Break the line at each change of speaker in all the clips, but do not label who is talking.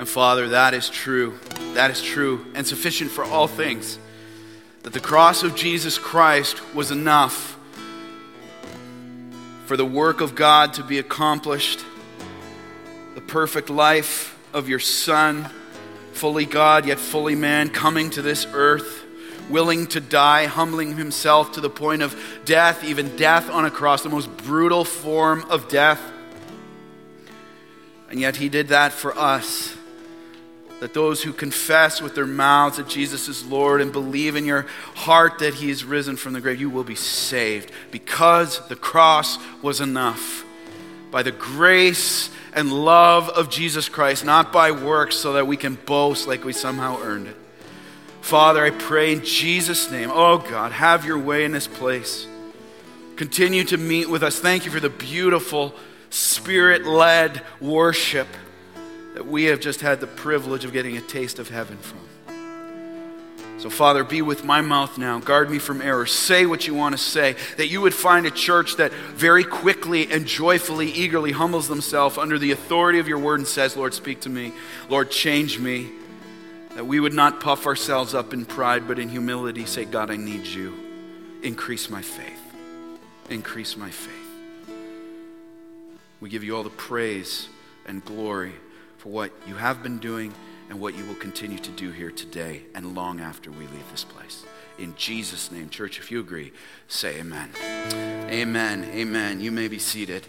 And Father, that is true. That is true and sufficient for all things. That the cross of Jesus Christ was enough for the work of God to be accomplished, the perfect life of your Son, fully God yet fully man, coming to this earth, willing to die, humbling himself to the point of death, even death on a cross, the most brutal form of death. And yet he did that for us. That those who confess with their mouths that Jesus is Lord and believe in your heart that he is risen from the grave, you will be saved because the cross was enough. By the grace and love of Jesus Christ, not by works so that we can boast like we somehow earned it. Father, I pray in Jesus' name, oh God, have your way in this place. Continue to meet with us. Thank you for the beautiful, spirit led worship that we have just had the privilege of getting a taste of heaven from. So, Father, be with my mouth now. Guard me from error. Say what you want to say. That you would find a church that very quickly and joyfully, eagerly humbles themselves under the authority of your word and says, Lord, speak to me. Lord, change me. That we would not puff ourselves up in pride, but in humility say, God, I need you. Increase my faith. Increase my faith. We give you all the praise and glory for what you have been doing and what you will continue to do here today and long after we leave this place. In Jesus' name, church, if you agree, say amen. Amen. Amen. You may be seated.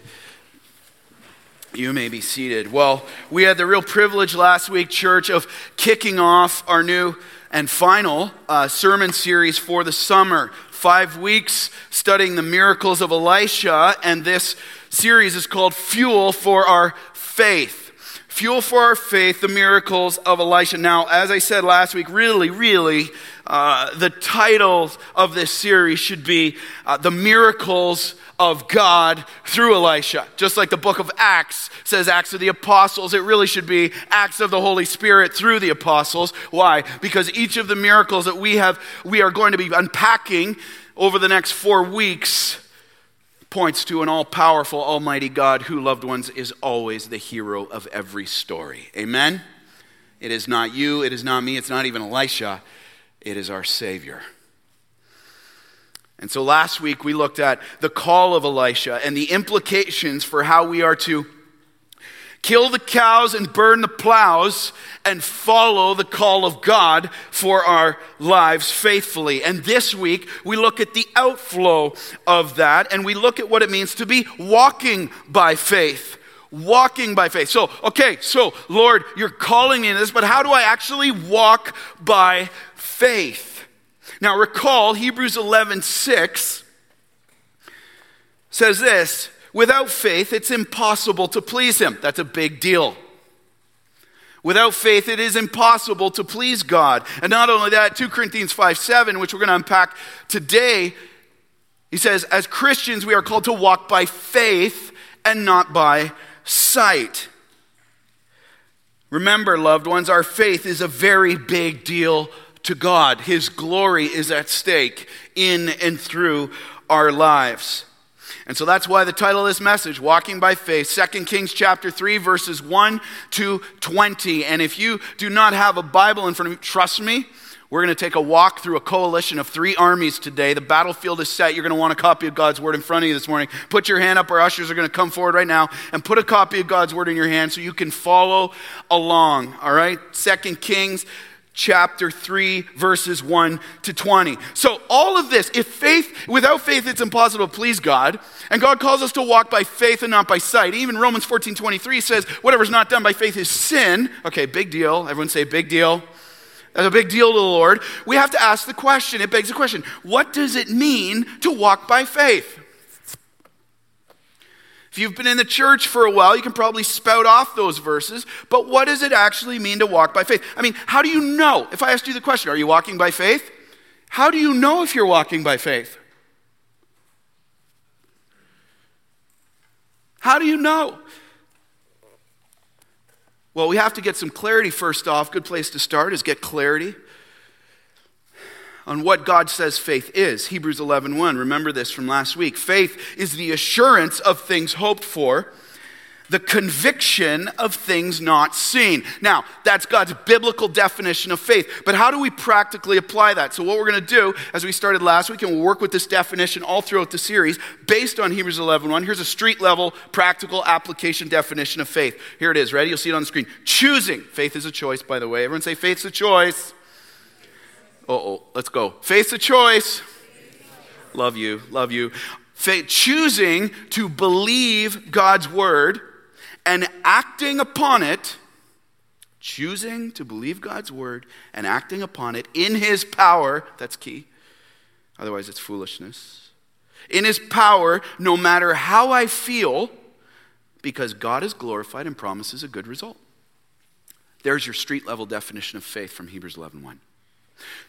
You may be seated. Well, we had the real privilege last week, church, of kicking off our new and final uh, sermon series for the summer. Five weeks studying the miracles of Elisha, and this series is called Fuel for Our Faith. Fuel for our faith, the miracles of Elisha. Now, as I said last week, really, really, uh, the title of this series should be uh, The Miracles of God through Elisha. Just like the book of Acts says Acts of the Apostles, it really should be Acts of the Holy Spirit through the apostles. Why? Because each of the miracles that we have, we are going to be unpacking over the next four weeks points to an all powerful, almighty God who, loved ones, is always the hero of every story. Amen? It is not you, it is not me, it's not even Elisha, it is our Savior. And so last week we looked at the call of Elisha and the implications for how we are to kill the cows and burn the plows and follow the call of God for our lives faithfully. And this week, we look at the outflow of that and we look at what it means to be walking by faith. Walking by faith. So, okay, so Lord, you're calling me in this, but how do I actually walk by faith? Now, recall Hebrews 11 6 says this Without faith, it's impossible to please Him. That's a big deal. Without faith, it is impossible to please God. And not only that, 2 Corinthians 5 7, which we're going to unpack today, he says, as Christians, we are called to walk by faith and not by sight. Remember, loved ones, our faith is a very big deal to God. His glory is at stake in and through our lives. And so that's why the title of this message, Walking by Faith, 2 Kings chapter 3, verses 1 to 20. And if you do not have a Bible in front of you, trust me, we're going to take a walk through a coalition of three armies today. The battlefield is set. You're going to want a copy of God's Word in front of you this morning. Put your hand up. Our ushers are going to come forward right now and put a copy of God's Word in your hand so you can follow along. All right? Second Kings chapter 3 verses 1 to 20. So all of this, if faith without faith it's impossible to please God, and God calls us to walk by faith and not by sight. Even Romans 14:23 says whatever's not done by faith is sin. Okay, big deal. Everyone say big deal. That's a big deal to the Lord. We have to ask the question. It begs the question, what does it mean to walk by faith? If you've been in the church for a while, you can probably spout off those verses, but what does it actually mean to walk by faith? I mean, how do you know? If I asked you the question, are you walking by faith? How do you know if you're walking by faith? How do you know? Well, we have to get some clarity first off. Good place to start is get clarity on what God says faith is. Hebrews 11:1. Remember this from last week. Faith is the assurance of things hoped for, the conviction of things not seen. Now, that's God's biblical definition of faith. But how do we practically apply that? So, what we're going to do, as we started last week, and we'll work with this definition all throughout the series, based on Hebrews 11 1. Here's a street level, practical application definition of faith. Here it is. Ready? You'll see it on the screen. Choosing. Faith is a choice, by the way. Everyone say, faith's a choice. Oh, let's go. Faith's a choice. Love you, love you. Faith, choosing to believe God's word and acting upon it, choosing to believe God's word and acting upon it in his power, that's key. Otherwise, it's foolishness. In his power, no matter how I feel, because God is glorified and promises a good result. There's your street level definition of faith from Hebrews 11 1.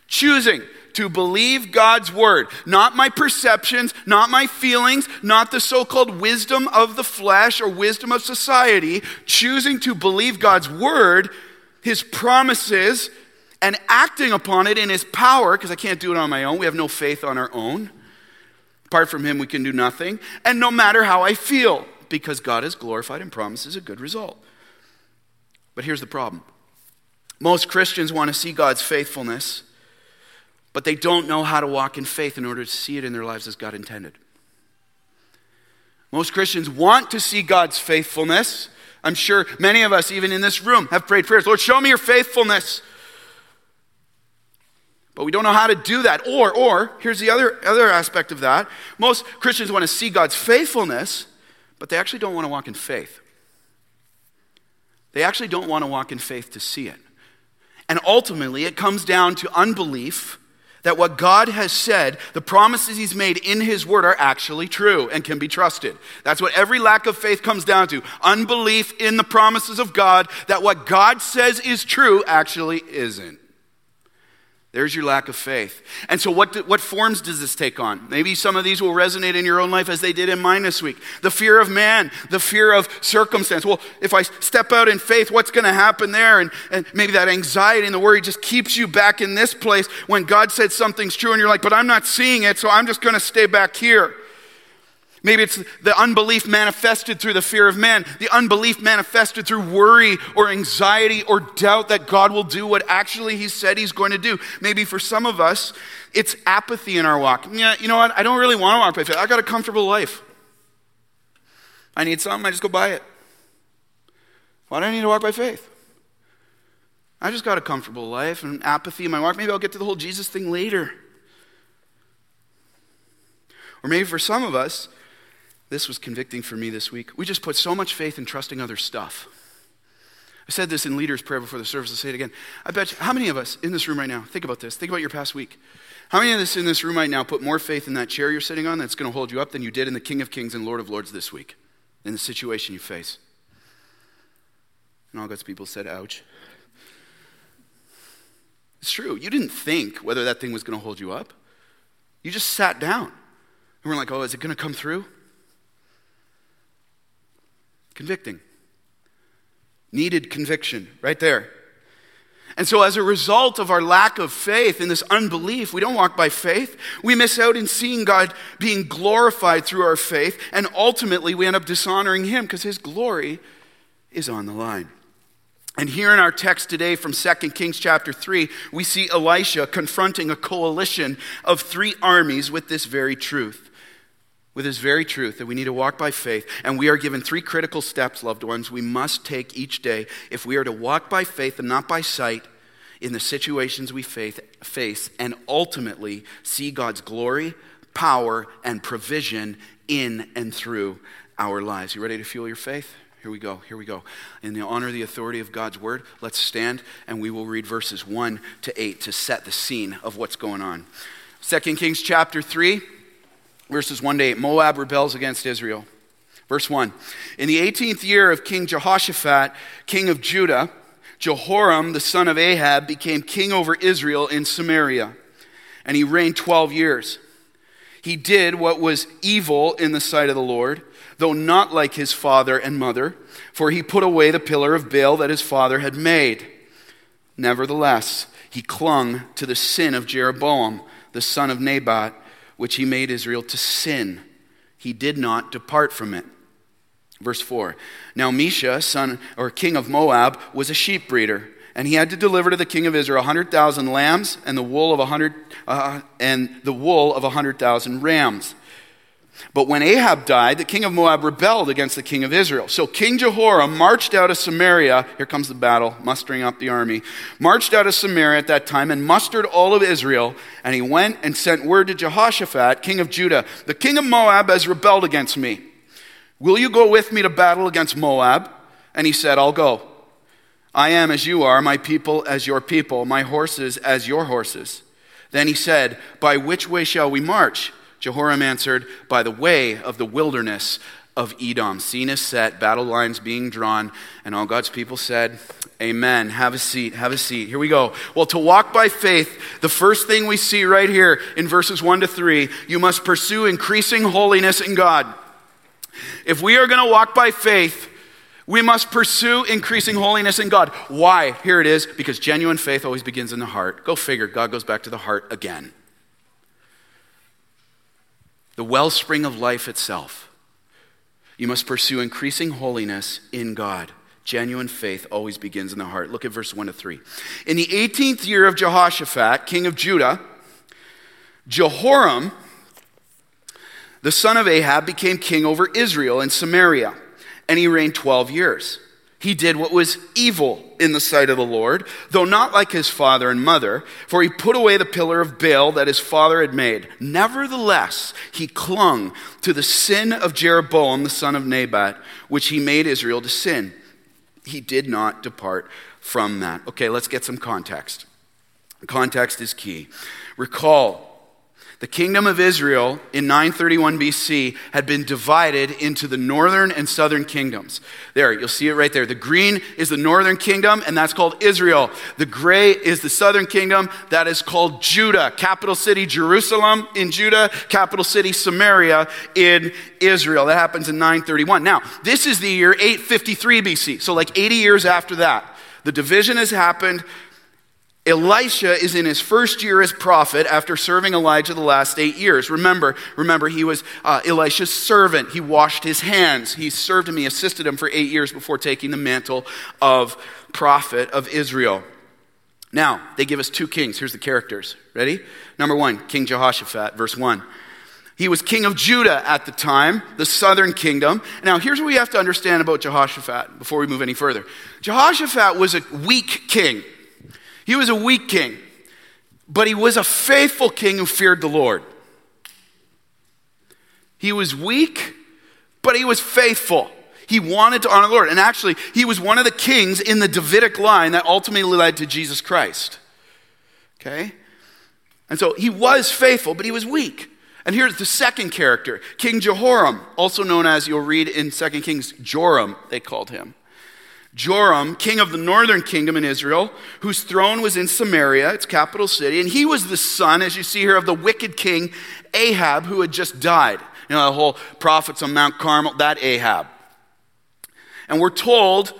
Choosing to believe God's word, not my perceptions, not my feelings, not the so called wisdom of the flesh or wisdom of society. Choosing to believe God's word, his promises, and acting upon it in his power, because I can't do it on my own. We have no faith on our own. Apart from him, we can do nothing. And no matter how I feel, because God is glorified and promises a good result. But here's the problem most Christians want to see God's faithfulness, but they don't know how to walk in faith in order to see it in their lives as God intended. Most Christians want to see God's faithfulness. I'm sure many of us, even in this room, have prayed prayers Lord, show me your faithfulness. But we don't know how to do that. Or, or, here's the other, other aspect of that. Most Christians want to see God's faithfulness, but they actually don't want to walk in faith. They actually don't want to walk in faith to see it. And ultimately, it comes down to unbelief that what God has said, the promises He's made in His Word, are actually true and can be trusted. That's what every lack of faith comes down to unbelief in the promises of God, that what God says is true actually isn't. There's your lack of faith. And so, what, do, what forms does this take on? Maybe some of these will resonate in your own life as they did in mine this week. The fear of man, the fear of circumstance. Well, if I step out in faith, what's going to happen there? And, and maybe that anxiety and the worry just keeps you back in this place when God said something's true and you're like, but I'm not seeing it, so I'm just going to stay back here. Maybe it's the unbelief manifested through the fear of man, the unbelief manifested through worry or anxiety or doubt that God will do what actually He said He's going to do. Maybe for some of us, it's apathy in our walk. Yeah, you know what? I don't really want to walk by faith. I got a comfortable life. I need something, I just go buy it. Why do I need to walk by faith? I just got a comfortable life and apathy in my walk. Maybe I'll get to the whole Jesus thing later. Or maybe for some of us, this was convicting for me this week. We just put so much faith in trusting other stuff. I said this in leaders' prayer before the service. I'll say it again. I bet you, how many of us in this room right now, think about this, think about your past week. How many of us in this room right now put more faith in that chair you're sitting on that's going to hold you up than you did in the King of Kings and Lord of Lords this week, in the situation you face? And all God's people said, ouch. It's true. You didn't think whether that thing was going to hold you up. You just sat down. And we're like, oh, is it going to come through? Convicting. Needed conviction, right there. And so, as a result of our lack of faith in this unbelief, we don't walk by faith. We miss out in seeing God being glorified through our faith, and ultimately we end up dishonoring Him because His glory is on the line. And here in our text today from 2 Kings chapter 3, we see Elisha confronting a coalition of three armies with this very truth with this very truth that we need to walk by faith. And we are given three critical steps, loved ones, we must take each day if we are to walk by faith and not by sight in the situations we face and ultimately see God's glory, power, and provision in and through our lives. You ready to fuel your faith? Here we go. Here we go. In the honor of the authority of God's word, let's stand and we will read verses 1 to 8 to set the scene of what's going on. 2 Kings chapter 3 verses 1 to 8. Moab rebels against Israel. Verse 1 In the 18th year of King Jehoshaphat, king of Judah, Jehoram, the son of Ahab, became king over Israel in Samaria, and he reigned 12 years. He did what was evil in the sight of the Lord, though not like his father and mother, for he put away the pillar of Baal that his father had made. Nevertheless, he clung to the sin of Jeroboam, the son of Nebat which he made Israel to sin. He did not depart from it. Verse 4 Now Mesha, son or king of Moab, was a sheep breeder, and he had to deliver to the king of Israel 100,000 lambs and the wool of a 100 uh, and the wool of a 100,000 rams. But when Ahab died, the king of Moab rebelled against the king of Israel. So King Jehoram marched out of Samaria. Here comes the battle, mustering up the army. Marched out of Samaria at that time and mustered all of Israel. And he went and sent word to Jehoshaphat, king of Judah The king of Moab has rebelled against me. Will you go with me to battle against Moab? And he said, I'll go. I am as you are, my people as your people, my horses as your horses. Then he said, By which way shall we march? Jehoram answered, By the way of the wilderness of Edom. Scene is set, battle lines being drawn, and all God's people said, Amen. Have a seat. Have a seat. Here we go. Well, to walk by faith, the first thing we see right here in verses 1 to 3, you must pursue increasing holiness in God. If we are going to walk by faith, we must pursue increasing holiness in God. Why? Here it is because genuine faith always begins in the heart. Go figure, God goes back to the heart again. The wellspring of life itself. You must pursue increasing holiness in God. Genuine faith always begins in the heart. Look at verse 1 to 3. In the 18th year of Jehoshaphat, king of Judah, Jehoram the son of Ahab became king over Israel and Samaria, and he reigned 12 years. He did what was evil in the sight of the Lord, though not like his father and mother, for he put away the pillar of Baal that his father had made. Nevertheless, he clung to the sin of Jeroboam, the son of Nebat, which he made Israel to sin. He did not depart from that. Okay, let's get some context. Context is key. Recall the kingdom of Israel in 931 BC had been divided into the northern and southern kingdoms. There, you'll see it right there. The green is the northern kingdom, and that's called Israel. The gray is the southern kingdom, that is called Judah. Capital city Jerusalem in Judah, capital city Samaria in Israel. That happens in 931. Now, this is the year 853 BC, so like 80 years after that. The division has happened. Elisha is in his first year as prophet after serving Elijah the last eight years. Remember, remember, he was uh, Elisha's servant. He washed his hands. He served him. He assisted him for eight years before taking the mantle of prophet of Israel. Now, they give us two kings. Here's the characters. Ready? Number one, King Jehoshaphat, verse one. He was king of Judah at the time, the southern kingdom. Now, here's what we have to understand about Jehoshaphat before we move any further. Jehoshaphat was a weak king. He was a weak king, but he was a faithful king who feared the Lord. He was weak, but he was faithful. He wanted to honor the Lord. And actually, he was one of the kings in the Davidic line that ultimately led to Jesus Christ. Okay? And so he was faithful, but he was weak. And here's the second character King Jehoram, also known as, you'll read in 2 Kings, Joram, they called him. Joram, king of the northern kingdom in Israel, whose throne was in Samaria, its capital city, and he was the son, as you see here, of the wicked king Ahab, who had just died. You know, the whole prophets on Mount Carmel, that Ahab. And we're told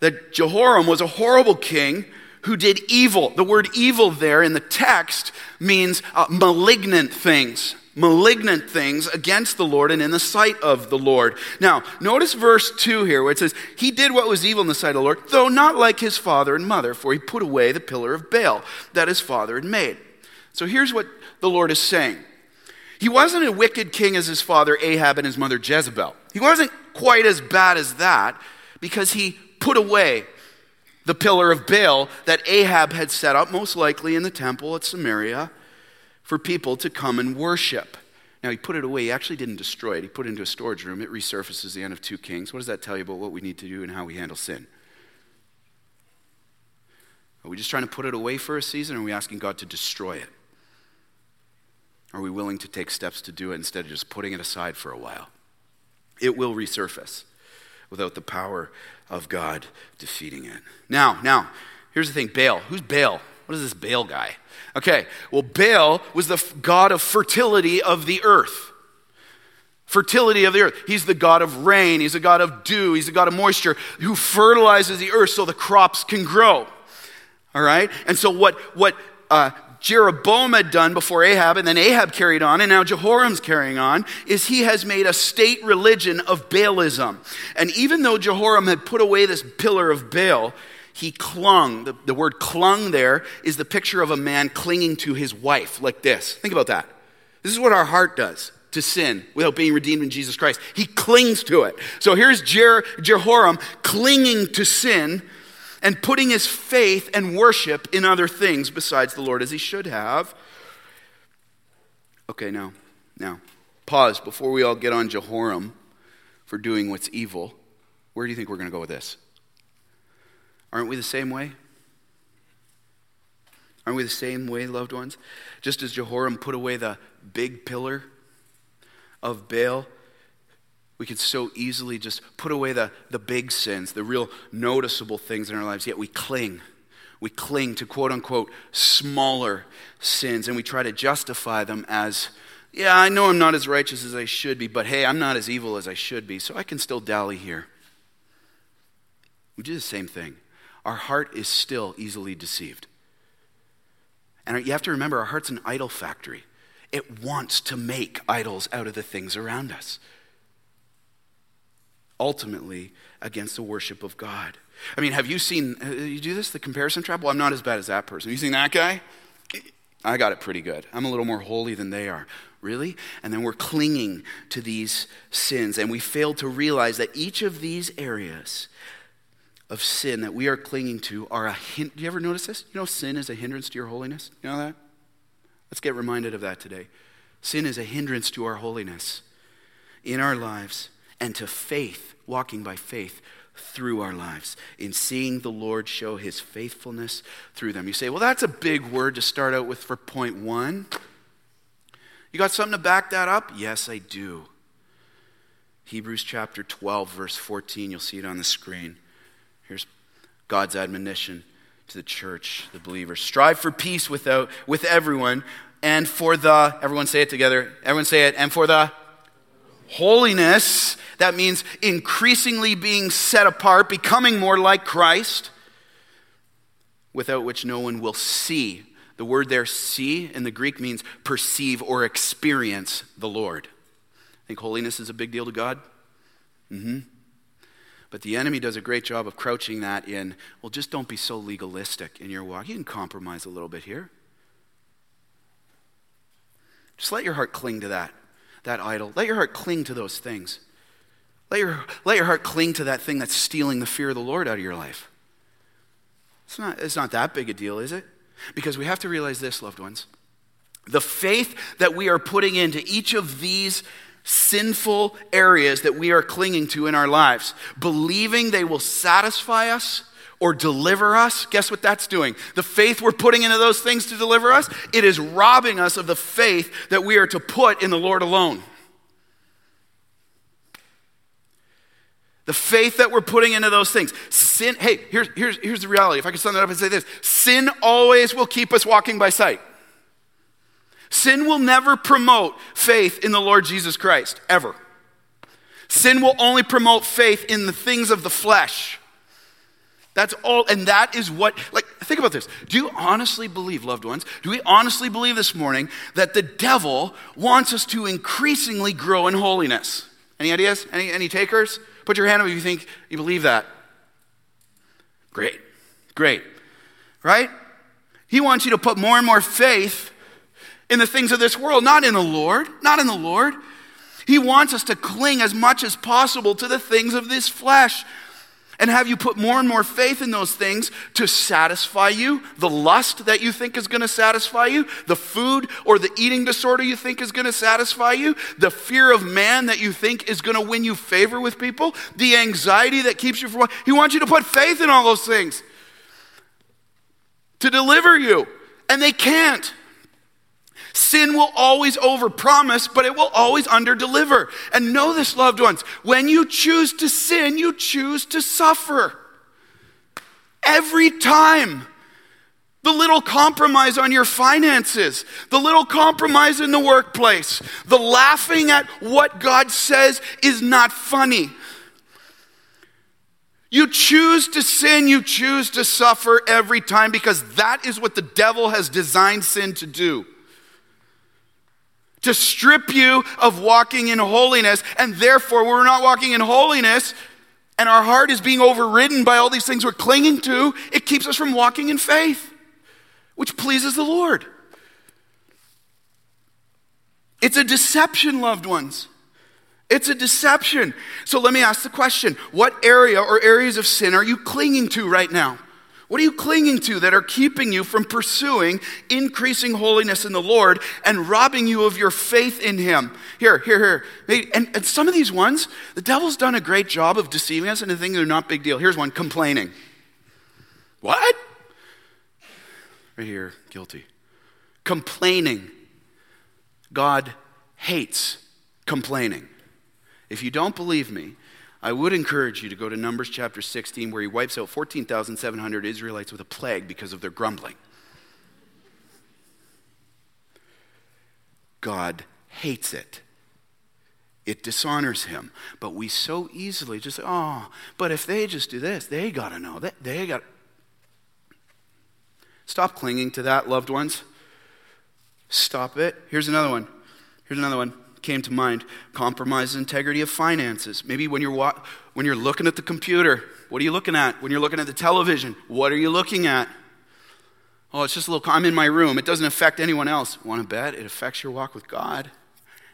that Jehoram was a horrible king who did evil. The word evil there in the text means uh, malignant things malignant things against the Lord and in the sight of the Lord. Now, notice verse 2 here where it says, He did what was evil in the sight of the Lord, though not like his father and mother, for he put away the pillar of Baal that his father had made. So here's what the Lord is saying He wasn't a wicked king as his father Ahab and his mother Jezebel. He wasn't quite as bad as that because he put away the pillar of Baal that Ahab had set up, most likely in the temple at Samaria for people to come and worship. Now, he put it away. He actually didn't destroy it. He put it into a storage room. It resurfaces the end of 2 Kings. What does that tell you about what we need to do and how we handle sin? Are we just trying to put it away for a season, or are we asking God to destroy it? Are we willing to take steps to do it instead of just putting it aside for a while? It will resurface without the power of God defeating it. Now, now, here's the thing Baal. Who's Baal? What is this Baal guy? Okay, well, Baal was the god of fertility of the earth. Fertility of the earth. He's the god of rain. He's a god of dew. He's a god of moisture who fertilizes the earth so the crops can grow. All right? And so, what, what uh, Jeroboam had done before Ahab, and then Ahab carried on, and now Jehoram's carrying on, is he has made a state religion of Baalism. And even though Jehoram had put away this pillar of Baal, he clung. The, the word clung there is the picture of a man clinging to his wife, like this. Think about that. This is what our heart does to sin without being redeemed in Jesus Christ. He clings to it. So here's Jer- Jehoram clinging to sin and putting his faith and worship in other things besides the Lord as he should have. Okay, now, now, pause before we all get on Jehoram for doing what's evil. Where do you think we're going to go with this? Aren't we the same way? Aren't we the same way, loved ones? Just as Jehoram put away the big pillar of Baal, we could so easily just put away the, the big sins, the real noticeable things in our lives, yet we cling. We cling to quote unquote smaller sins and we try to justify them as, yeah, I know I'm not as righteous as I should be, but hey, I'm not as evil as I should be, so I can still dally here. We do the same thing. Our heart is still easily deceived. And you have to remember, our heart's an idol factory. It wants to make idols out of the things around us. Ultimately, against the worship of God. I mean, have you seen, uh, you do this, the comparison trap? Well, I'm not as bad as that person. Have you seen that guy? I got it pretty good. I'm a little more holy than they are. Really? And then we're clinging to these sins, and we fail to realize that each of these areas of sin that we are clinging to are a hint. Do you ever notice this? You know, sin is a hindrance to your holiness. You know that? Let's get reminded of that today. Sin is a hindrance to our holiness in our lives and to faith, walking by faith through our lives, in seeing the Lord show his faithfulness through them. You say, well, that's a big word to start out with for point one. You got something to back that up? Yes, I do. Hebrews chapter 12, verse 14, you'll see it on the screen. Here's God's admonition to the church, the believers. Strive for peace without, with everyone and for the, everyone say it together, everyone say it, and for the holiness. That means increasingly being set apart, becoming more like Christ, without which no one will see. The word there, see, in the Greek means perceive or experience the Lord. I think holiness is a big deal to God? Mm hmm. But the enemy does a great job of crouching that in, well, just don't be so legalistic in your walk. You can compromise a little bit here. Just let your heart cling to that, that idol. Let your heart cling to those things. Let your, let your heart cling to that thing that's stealing the fear of the Lord out of your life. It's not, it's not that big a deal, is it? Because we have to realize this, loved ones. The faith that we are putting into each of these sinful areas that we are clinging to in our lives, believing they will satisfy us or deliver us, guess what that's doing? The faith we're putting into those things to deliver us, it is robbing us of the faith that we are to put in the Lord alone. The faith that we're putting into those things. Sin, hey, here's, here's, here's the reality. If I could sum that up and say this sin always will keep us walking by sight. Sin will never promote faith in the Lord Jesus Christ, ever. Sin will only promote faith in the things of the flesh. That's all, and that is what, like, think about this. Do you honestly believe, loved ones, do we honestly believe this morning that the devil wants us to increasingly grow in holiness? Any ideas? Any, any takers? Put your hand up if you think you believe that. Great, great, right? He wants you to put more and more faith in the things of this world, not in the Lord, not in the Lord. He wants us to cling as much as possible to the things of this flesh and have you put more and more faith in those things to satisfy you, the lust that you think is going to satisfy you, the food or the eating disorder you think is going to satisfy you, the fear of man that you think is going to win you favor with people, the anxiety that keeps you from. He wants you to put faith in all those things to deliver you, and they can't. Sin will always overpromise, but it will always underdeliver. And know this, loved ones, when you choose to sin, you choose to suffer. Every time. The little compromise on your finances, the little compromise in the workplace, the laughing at what God says is not funny. You choose to sin, you choose to suffer every time because that is what the devil has designed sin to do. To strip you of walking in holiness, and therefore we're not walking in holiness, and our heart is being overridden by all these things we're clinging to, it keeps us from walking in faith, which pleases the Lord. It's a deception, loved ones. It's a deception. So let me ask the question what area or areas of sin are you clinging to right now? What are you clinging to that are keeping you from pursuing increasing holiness in the Lord and robbing you of your faith in Him? Here, here, here. And, and some of these ones, the devil's done a great job of deceiving us into thinking they're not a big deal. Here's one complaining. What? Right here, guilty. Complaining. God hates complaining. If you don't believe me, I would encourage you to go to Numbers chapter 16, where he wipes out 14,700 Israelites with a plague because of their grumbling. God hates it. It dishonors him. But we so easily just, oh, but if they just do this, they got to know. They, they got. Stop clinging to that, loved ones. Stop it. Here's another one. Here's another one came to mind compromise integrity of finances. Maybe when you're, wa- when you're looking at the computer, what are you looking at? When you're looking at the television, what are you looking at? Oh, it's just a little, I'm in my room. It doesn't affect anyone else. Want to bet? It affects your walk with God.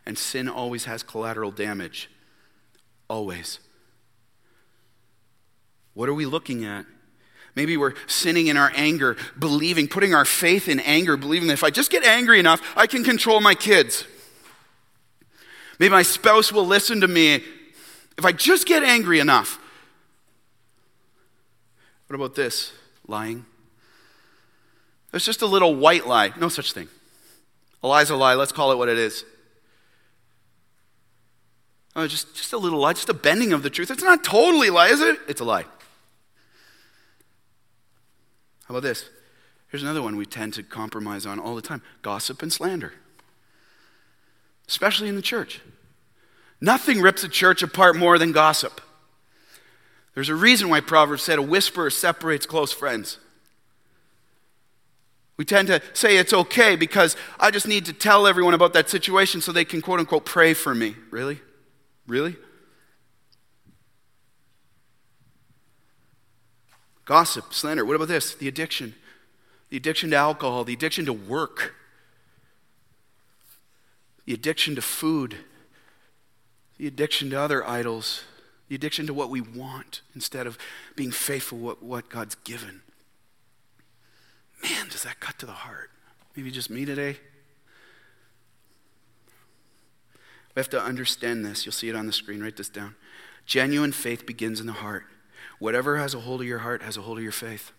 And sin always has collateral damage. Always. What are we looking at? Maybe we're sinning in our anger, believing, putting our faith in anger, believing that if I just get angry enough, I can control my kids. Maybe my spouse will listen to me if I just get angry enough. What about this? Lying. It's just a little white lie. No such thing. A lie's a lie. Let's call it what it is. Oh, just, just a little lie, just a bending of the truth. It's not totally a lie, is it? It's a lie. How about this? Here's another one we tend to compromise on all the time gossip and slander especially in the church. Nothing rips a church apart more than gossip. There's a reason why Proverbs said a whisper separates close friends. We tend to say it's okay because I just need to tell everyone about that situation so they can quote unquote pray for me. Really? Really? Gossip, slander. What about this? The addiction. The addiction to alcohol, the addiction to work the addiction to food, the addiction to other idols, the addiction to what we want instead of being faithful what, what God's given. Man, does that cut to the heart? Maybe just me today? We have to understand this. You'll see it on the screen. Write this down. Genuine faith begins in the heart. Whatever has a hold of your heart has a hold of your faith.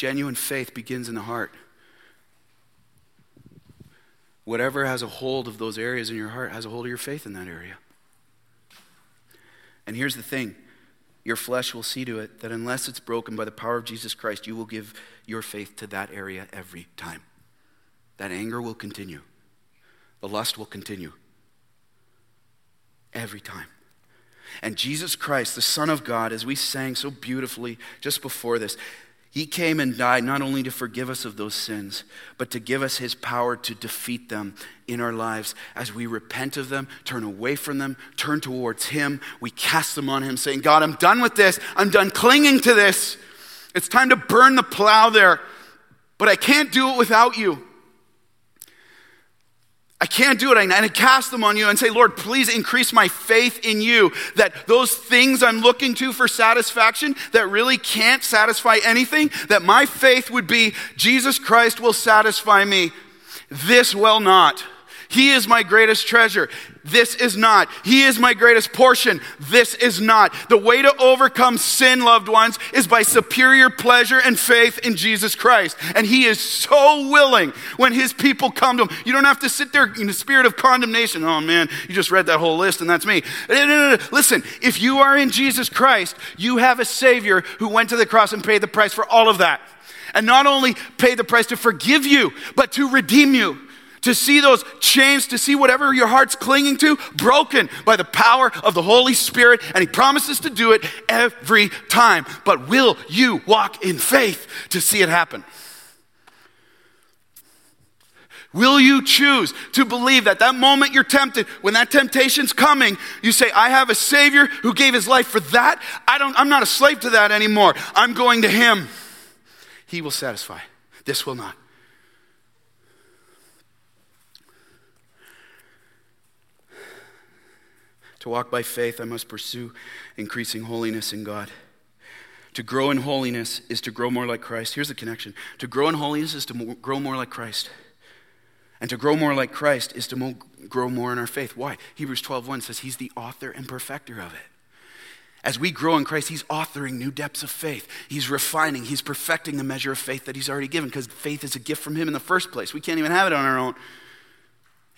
Genuine faith begins in the heart. Whatever has a hold of those areas in your heart has a hold of your faith in that area. And here's the thing your flesh will see to it that unless it's broken by the power of Jesus Christ, you will give your faith to that area every time. That anger will continue, the lust will continue. Every time. And Jesus Christ, the Son of God, as we sang so beautifully just before this, he came and died not only to forgive us of those sins, but to give us His power to defeat them in our lives. As we repent of them, turn away from them, turn towards Him, we cast them on Him, saying, God, I'm done with this. I'm done clinging to this. It's time to burn the plow there, but I can't do it without you. I can't do it. And I cast them on you and say, Lord, please increase my faith in you that those things I'm looking to for satisfaction that really can't satisfy anything, that my faith would be Jesus Christ will satisfy me. This will not. He is my greatest treasure. This is not. He is my greatest portion. This is not. The way to overcome sin, loved ones, is by superior pleasure and faith in Jesus Christ. And He is so willing when His people come to Him. You don't have to sit there in the spirit of condemnation. Oh man, you just read that whole list and that's me. No, no, no, Listen, if you are in Jesus Christ, you have a Savior who went to the cross and paid the price for all of that. And not only paid the price to forgive you, but to redeem you to see those chains, to see whatever your heart's clinging to broken by the power of the Holy Spirit. And He promises to do it every time. But will you walk in faith to see it happen? Will you choose to believe that that moment you're tempted, when that temptation's coming, you say, I have a Savior who gave his life for that. I don't, I'm not a slave to that anymore. I'm going to Him. He will satisfy. This will not. To walk by faith, I must pursue increasing holiness in God. To grow in holiness is to grow more like Christ. Here's the connection to grow in holiness is to grow more like Christ. And to grow more like Christ is to grow more in our faith. Why? Hebrews 12:1 says he's the author and perfecter of it. As we grow in Christ, he's authoring new depths of faith. He's refining, he's perfecting the measure of faith that he's already given because faith is a gift from him in the first place. We can't even have it on our own.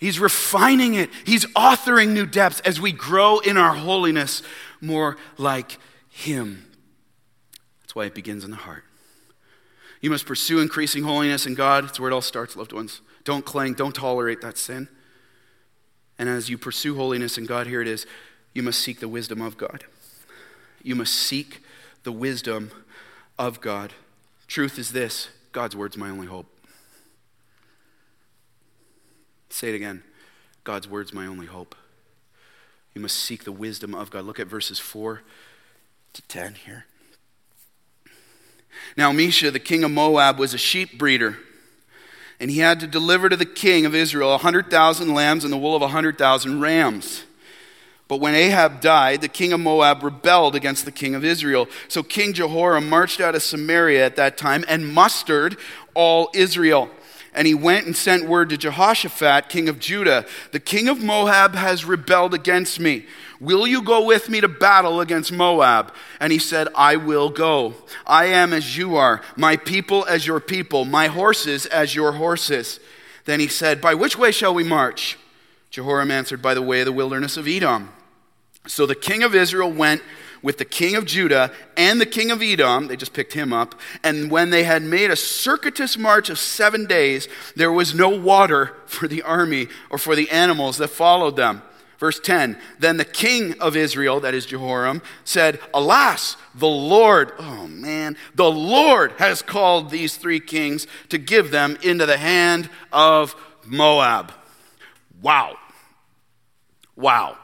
He's refining it. He's authoring new depths as we grow in our holiness more like Him. That's why it begins in the heart. You must pursue increasing holiness in God. It's where it all starts, loved ones. Don't cling, don't tolerate that sin. And as you pursue holiness in God, here it is you must seek the wisdom of God. You must seek the wisdom of God. Truth is this God's word's my only hope. Say it again. God's word's my only hope. You must seek the wisdom of God. Look at verses 4 to 10 here. Now, Mesha, the king of Moab, was a sheep breeder, and he had to deliver to the king of Israel a 100,000 lambs and the wool of a 100,000 rams. But when Ahab died, the king of Moab rebelled against the king of Israel. So King Jehoram marched out of Samaria at that time and mustered all Israel. And he went and sent word to Jehoshaphat, king of Judah The king of Moab has rebelled against me. Will you go with me to battle against Moab? And he said, I will go. I am as you are, my people as your people, my horses as your horses. Then he said, By which way shall we march? Jehoram answered, By the way of the wilderness of Edom. So the king of Israel went with the king of Judah and the king of Edom. They just picked him up. And when they had made a circuitous march of seven days, there was no water for the army or for the animals that followed them. Verse 10 Then the king of Israel, that is Jehoram, said, Alas, the Lord, oh man, the Lord has called these three kings to give them into the hand of Moab. Wow. Wow.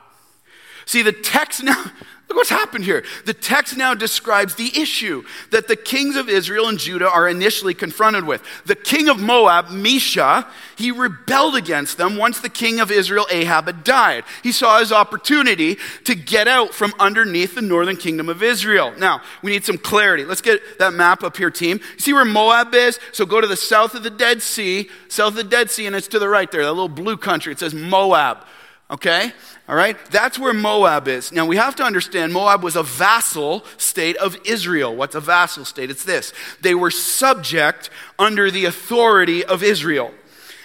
See, the text now, Look what's happened here. The text now describes the issue that the kings of Israel and Judah are initially confronted with. The king of Moab, Mesha, he rebelled against them once the king of Israel, Ahab, had died. He saw his opportunity to get out from underneath the northern kingdom of Israel. Now, we need some clarity. Let's get that map up here, team. You see where Moab is? So go to the south of the Dead Sea, south of the Dead Sea, and it's to the right there, that little blue country. It says Moab. Okay? All right? That's where Moab is. Now we have to understand Moab was a vassal state of Israel. What's a vassal state? It's this they were subject under the authority of Israel.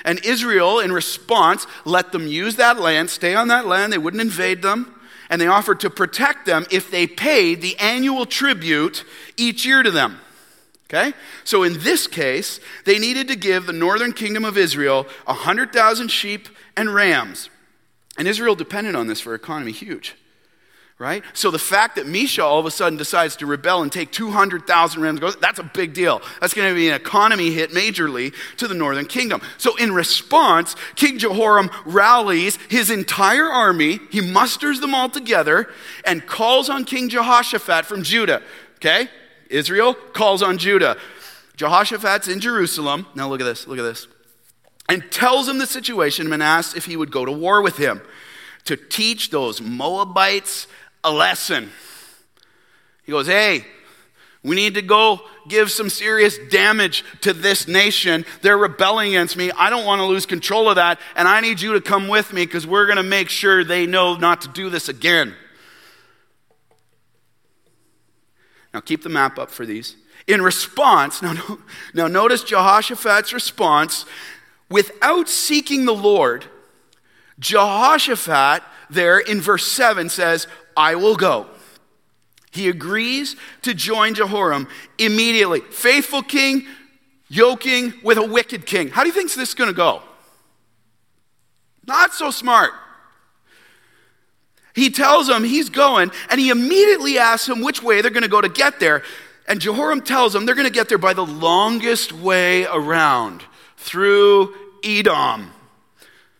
And Israel, in response, let them use that land, stay on that land, they wouldn't invade them, and they offered to protect them if they paid the annual tribute each year to them. Okay? So in this case, they needed to give the northern kingdom of Israel 100,000 sheep and rams. And Israel depended on this for economy, huge. Right? So the fact that Mesha all of a sudden decides to rebel and take 200,000 rams, that's a big deal. That's going to be an economy hit majorly to the northern kingdom. So in response, King Jehoram rallies his entire army, he musters them all together, and calls on King Jehoshaphat from Judah. Okay? Israel calls on Judah. Jehoshaphat's in Jerusalem. Now look at this, look at this and tells him the situation and asks if he would go to war with him to teach those Moabites a lesson. He goes, Hey, we need to go give some serious damage to this nation. They're rebelling against me. I don't want to lose control of that. And I need you to come with me because we're going to make sure they know not to do this again. Now, keep the map up for these. In response, now, now notice Jehoshaphat's response without seeking the Lord, Jehoshaphat, there in verse 7, says, I will go. He agrees to join Jehoram immediately. Faithful king, yoking with a wicked king. How do you think this is going to go? Not so smart. He tells him he's going, and he immediately asks him which way they're going to go to get there. And Jehoram tells him they're going to get there by the longest way around through Edom.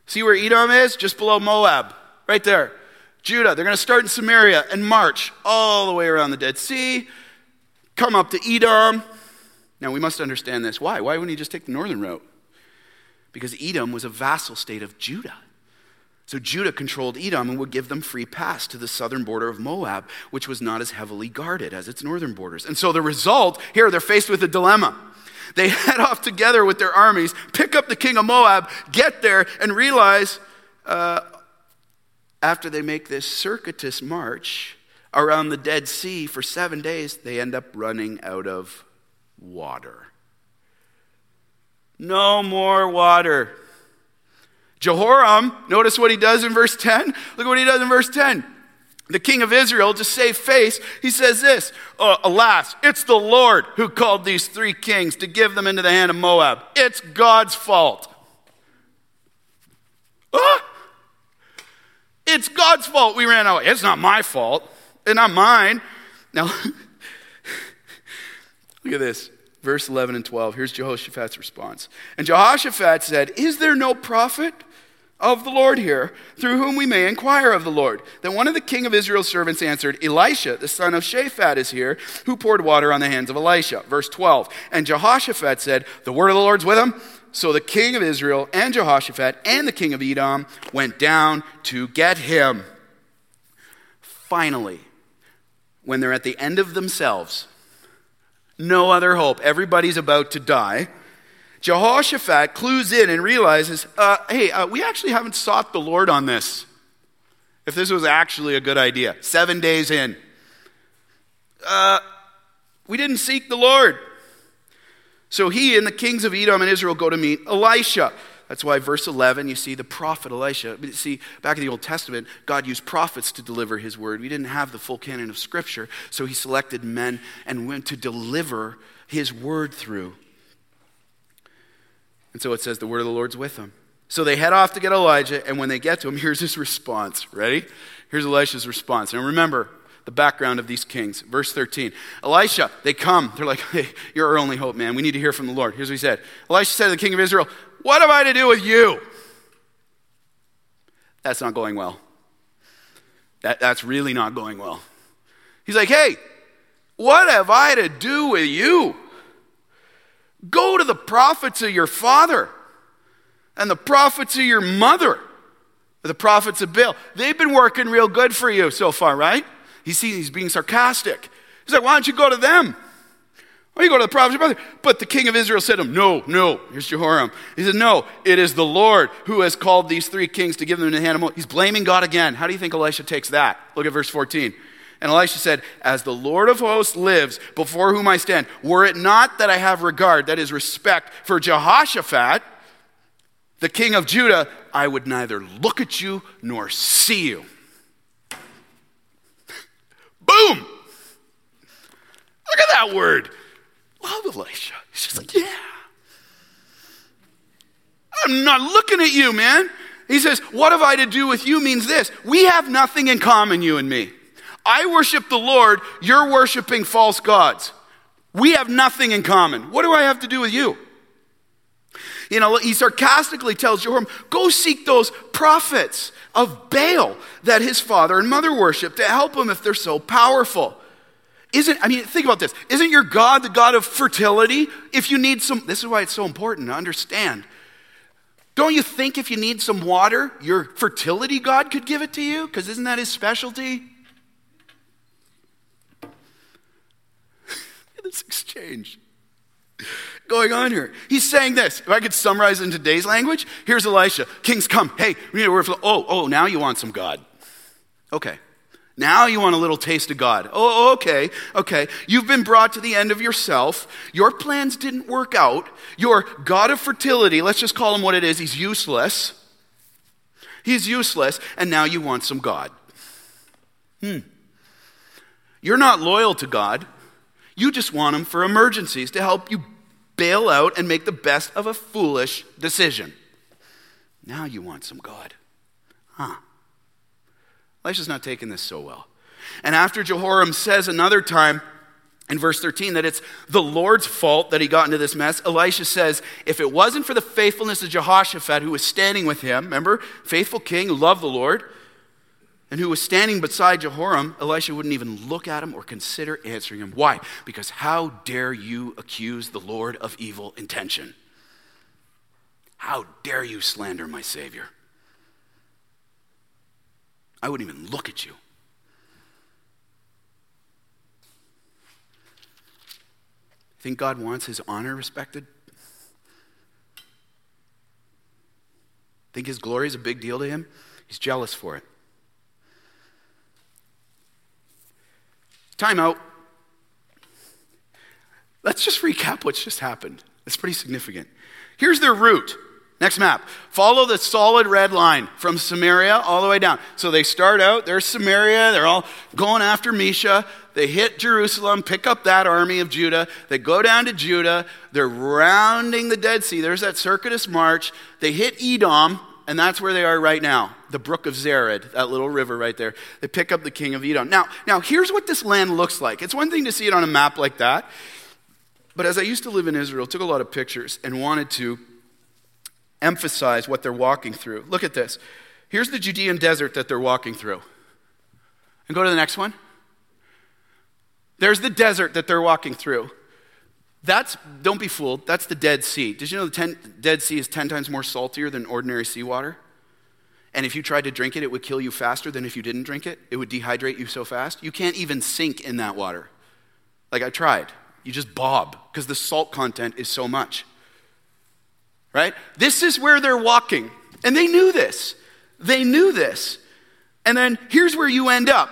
See where Edom is? Just below Moab, right there. Judah, they're going to start in Samaria and march all the way around the Dead Sea, come up to Edom. Now we must understand this. Why? Why wouldn't he just take the northern route? Because Edom was a vassal state of Judah. So Judah controlled Edom and would give them free pass to the southern border of Moab, which was not as heavily guarded as its northern borders. And so the result here, they're faced with a dilemma. They head off together with their armies, pick up the king of Moab, get there, and realize uh, after they make this circuitous march around the Dead Sea for seven days, they end up running out of water. No more water. Jehoram, notice what he does in verse 10. Look what he does in verse 10. The king of Israel, to save face, he says this oh, Alas, it's the Lord who called these three kings to give them into the hand of Moab. It's God's fault. Ah! It's God's fault we ran away. It's not my fault. It's not mine. Now, look at this. Verse 11 and 12. Here's Jehoshaphat's response. And Jehoshaphat said, Is there no prophet? Of the Lord here, through whom we may inquire of the Lord. Then one of the king of Israel's servants answered, Elisha, the son of Shaphat, is here, who poured water on the hands of Elijah. Verse 12. And Jehoshaphat said, The word of the Lord's with him. So the king of Israel and Jehoshaphat and the king of Edom went down to get him. Finally, when they're at the end of themselves, no other hope, everybody's about to die Jehoshaphat clues in and realizes, uh, hey, uh, we actually haven't sought the Lord on this. If this was actually a good idea, seven days in, uh, we didn't seek the Lord. So he and the kings of Edom and Israel go to meet Elisha. That's why verse 11, you see the prophet Elisha. See, back in the Old Testament, God used prophets to deliver his word. We didn't have the full canon of Scripture, so he selected men and went to deliver his word through. And so it says the word of the Lord's with them. So they head off to get Elijah, and when they get to him, here's his response. Ready? Here's Elisha's response. And remember the background of these kings. Verse 13. Elisha, they come. They're like, hey, you're our only hope, man. We need to hear from the Lord. Here's what he said Elisha said to the king of Israel, What have I to do with you? That's not going well. That, that's really not going well. He's like, Hey, what have I to do with you? Go to the prophets of your father and the prophets of your mother, the prophets of Baal. They've been working real good for you so far, right? He's, he's being sarcastic. He's like, why don't you go to them? Why don't you go to the prophets of your mother? But the king of Israel said to him, No, no. Here's Jehoram. He said, No, it is the Lord who has called these three kings to give them the of He's blaming God again. How do you think Elisha takes that? Look at verse 14. And Elisha said, As the Lord of hosts lives, before whom I stand, were it not that I have regard, that is respect, for Jehoshaphat, the king of Judah, I would neither look at you nor see you. Boom! Look at that word. Love Elisha. He's just like, yeah. I'm not looking at you, man. He says, What have I to do with you means this. We have nothing in common, you and me. I worship the Lord, you're worshiping false gods. We have nothing in common. What do I have to do with you? You know, he sarcastically tells Jehoram, go seek those prophets of Baal that his father and mother worship to help him if they're so powerful. Isn't, I mean, think about this. Isn't your God the God of fertility? If you need some, this is why it's so important to understand. Don't you think if you need some water, your fertility God could give it to you? Because isn't that his specialty? This exchange going on here. He's saying this. If I could summarize in today's language, here's Elisha. Kings come. Hey, we need a word for, oh, oh, now you want some God. Okay. Now you want a little taste of God. Oh, okay, okay. You've been brought to the end of yourself. Your plans didn't work out. Your God of fertility, let's just call him what it is, he's useless. He's useless, and now you want some God. Hmm. You're not loyal to God. You just want them for emergencies to help you bail out and make the best of a foolish decision. Now you want some God. Huh. Elisha's not taking this so well. And after Jehoram says another time, in verse 13 that it's the Lord's fault that he got into this mess. Elisha says, if it wasn't for the faithfulness of Jehoshaphat, who was standing with him, remember, faithful king who loved the Lord, and who was standing beside Jehoram, Elisha wouldn't even look at him or consider answering him. Why? Because how dare you accuse the Lord of evil intention? How dare you slander my Savior? I wouldn't even look at you. Think God wants his honor respected? Think his glory is a big deal to him? He's jealous for it. Time out. Let's just recap what's just happened. It's pretty significant. Here's their route. Next map. Follow the solid red line from Samaria all the way down. So they start out, there's Samaria, they're all going after Mesha. They hit Jerusalem, pick up that army of Judah. They go down to Judah. They're rounding the Dead Sea. There's that circuitous march. They hit Edom, and that's where they are right now the brook of Zered, that little river right there. They pick up the king of Edom. Now, now, here's what this land looks like. It's one thing to see it on a map like that, but as I used to live in Israel, took a lot of pictures and wanted to emphasize what they're walking through. Look at this. Here's the Judean desert that they're walking through. And go to the next one. There's the desert that they're walking through. That's, don't be fooled, that's the Dead Sea. Did you know the ten, Dead Sea is 10 times more saltier than ordinary seawater? And if you tried to drink it, it would kill you faster than if you didn't drink it. It would dehydrate you so fast. You can't even sink in that water. Like I tried. You just bob because the salt content is so much. Right? This is where they're walking. And they knew this. They knew this. And then here's where you end up.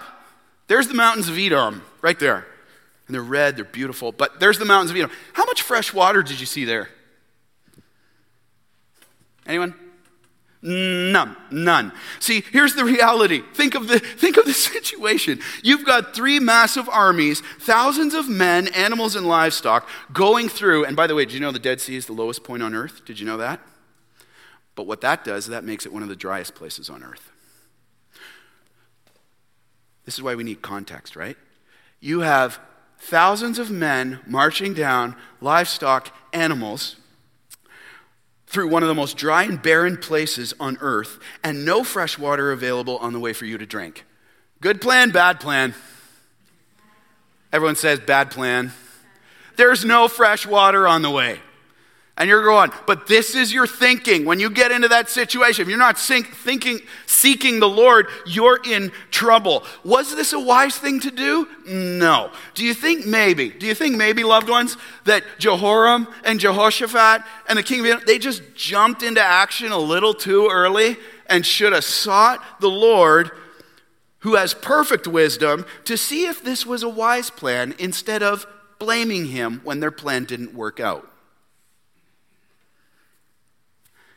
There's the mountains of Edom, right there. And they're red, they're beautiful. But there's the mountains of Edom. How much fresh water did you see there? Anyone? None. None. See, here's the reality. Think of the, think of the situation. You've got three massive armies, thousands of men, animals, and livestock going through. And by the way, did you know the Dead Sea is the lowest point on earth? Did you know that? But what that does, that makes it one of the driest places on earth. This is why we need context, right? You have thousands of men marching down livestock, animals, through one of the most dry and barren places on earth, and no fresh water available on the way for you to drink. Good plan, bad plan. Everyone says bad plan. There's no fresh water on the way. And you're going, but this is your thinking. When you get into that situation, if you're not thinking, seeking the Lord, you're in trouble. Was this a wise thing to do? No. Do you think maybe, do you think maybe, loved ones, that Jehoram and Jehoshaphat and the king of they just jumped into action a little too early and should have sought the Lord who has perfect wisdom to see if this was a wise plan instead of blaming him when their plan didn't work out?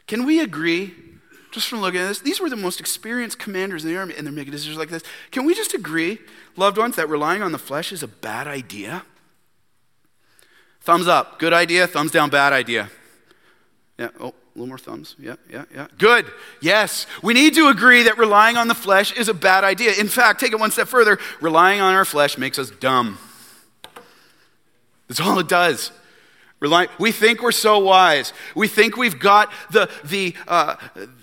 Can we agree, just from looking at this, these were the most experienced commanders in the army, and they're making decisions like this. Can we just agree, loved ones, that relying on the flesh is a bad idea? Thumbs up, good idea. Thumbs down, bad idea. Yeah, oh, a little more thumbs. Yeah, yeah, yeah. Good. Yes. We need to agree that relying on the flesh is a bad idea. In fact, take it one step further relying on our flesh makes us dumb. That's all it does. We think we're so wise. We think we've got the, the, uh,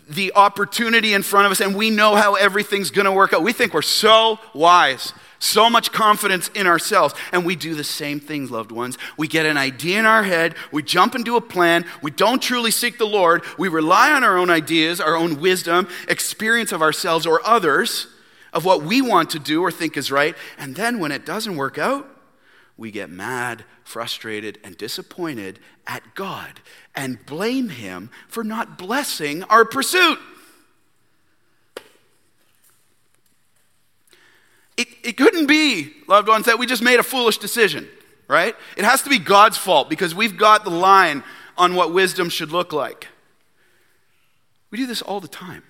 the opportunity in front of us and we know how everything's going to work out. We think we're so wise, so much confidence in ourselves. And we do the same things, loved ones. We get an idea in our head, we jump into a plan, we don't truly seek the Lord, we rely on our own ideas, our own wisdom, experience of ourselves or others, of what we want to do or think is right. And then when it doesn't work out, we get mad, frustrated, and disappointed at God and blame Him for not blessing our pursuit. It, it couldn't be, loved ones, that we just made a foolish decision, right? It has to be God's fault because we've got the line on what wisdom should look like. We do this all the time.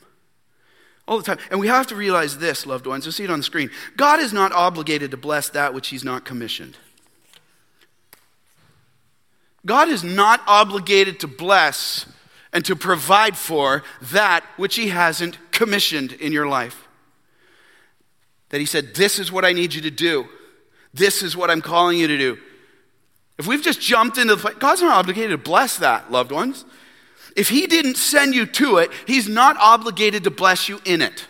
All the time. And we have to realize this, loved ones. You'll see it on the screen. God is not obligated to bless that which He's not commissioned. God is not obligated to bless and to provide for that which He hasn't commissioned in your life. That He said, This is what I need you to do. This is what I'm calling you to do. If we've just jumped into the God's not obligated to bless that, loved ones. If He didn't send you to it, He's not obligated to bless you in it.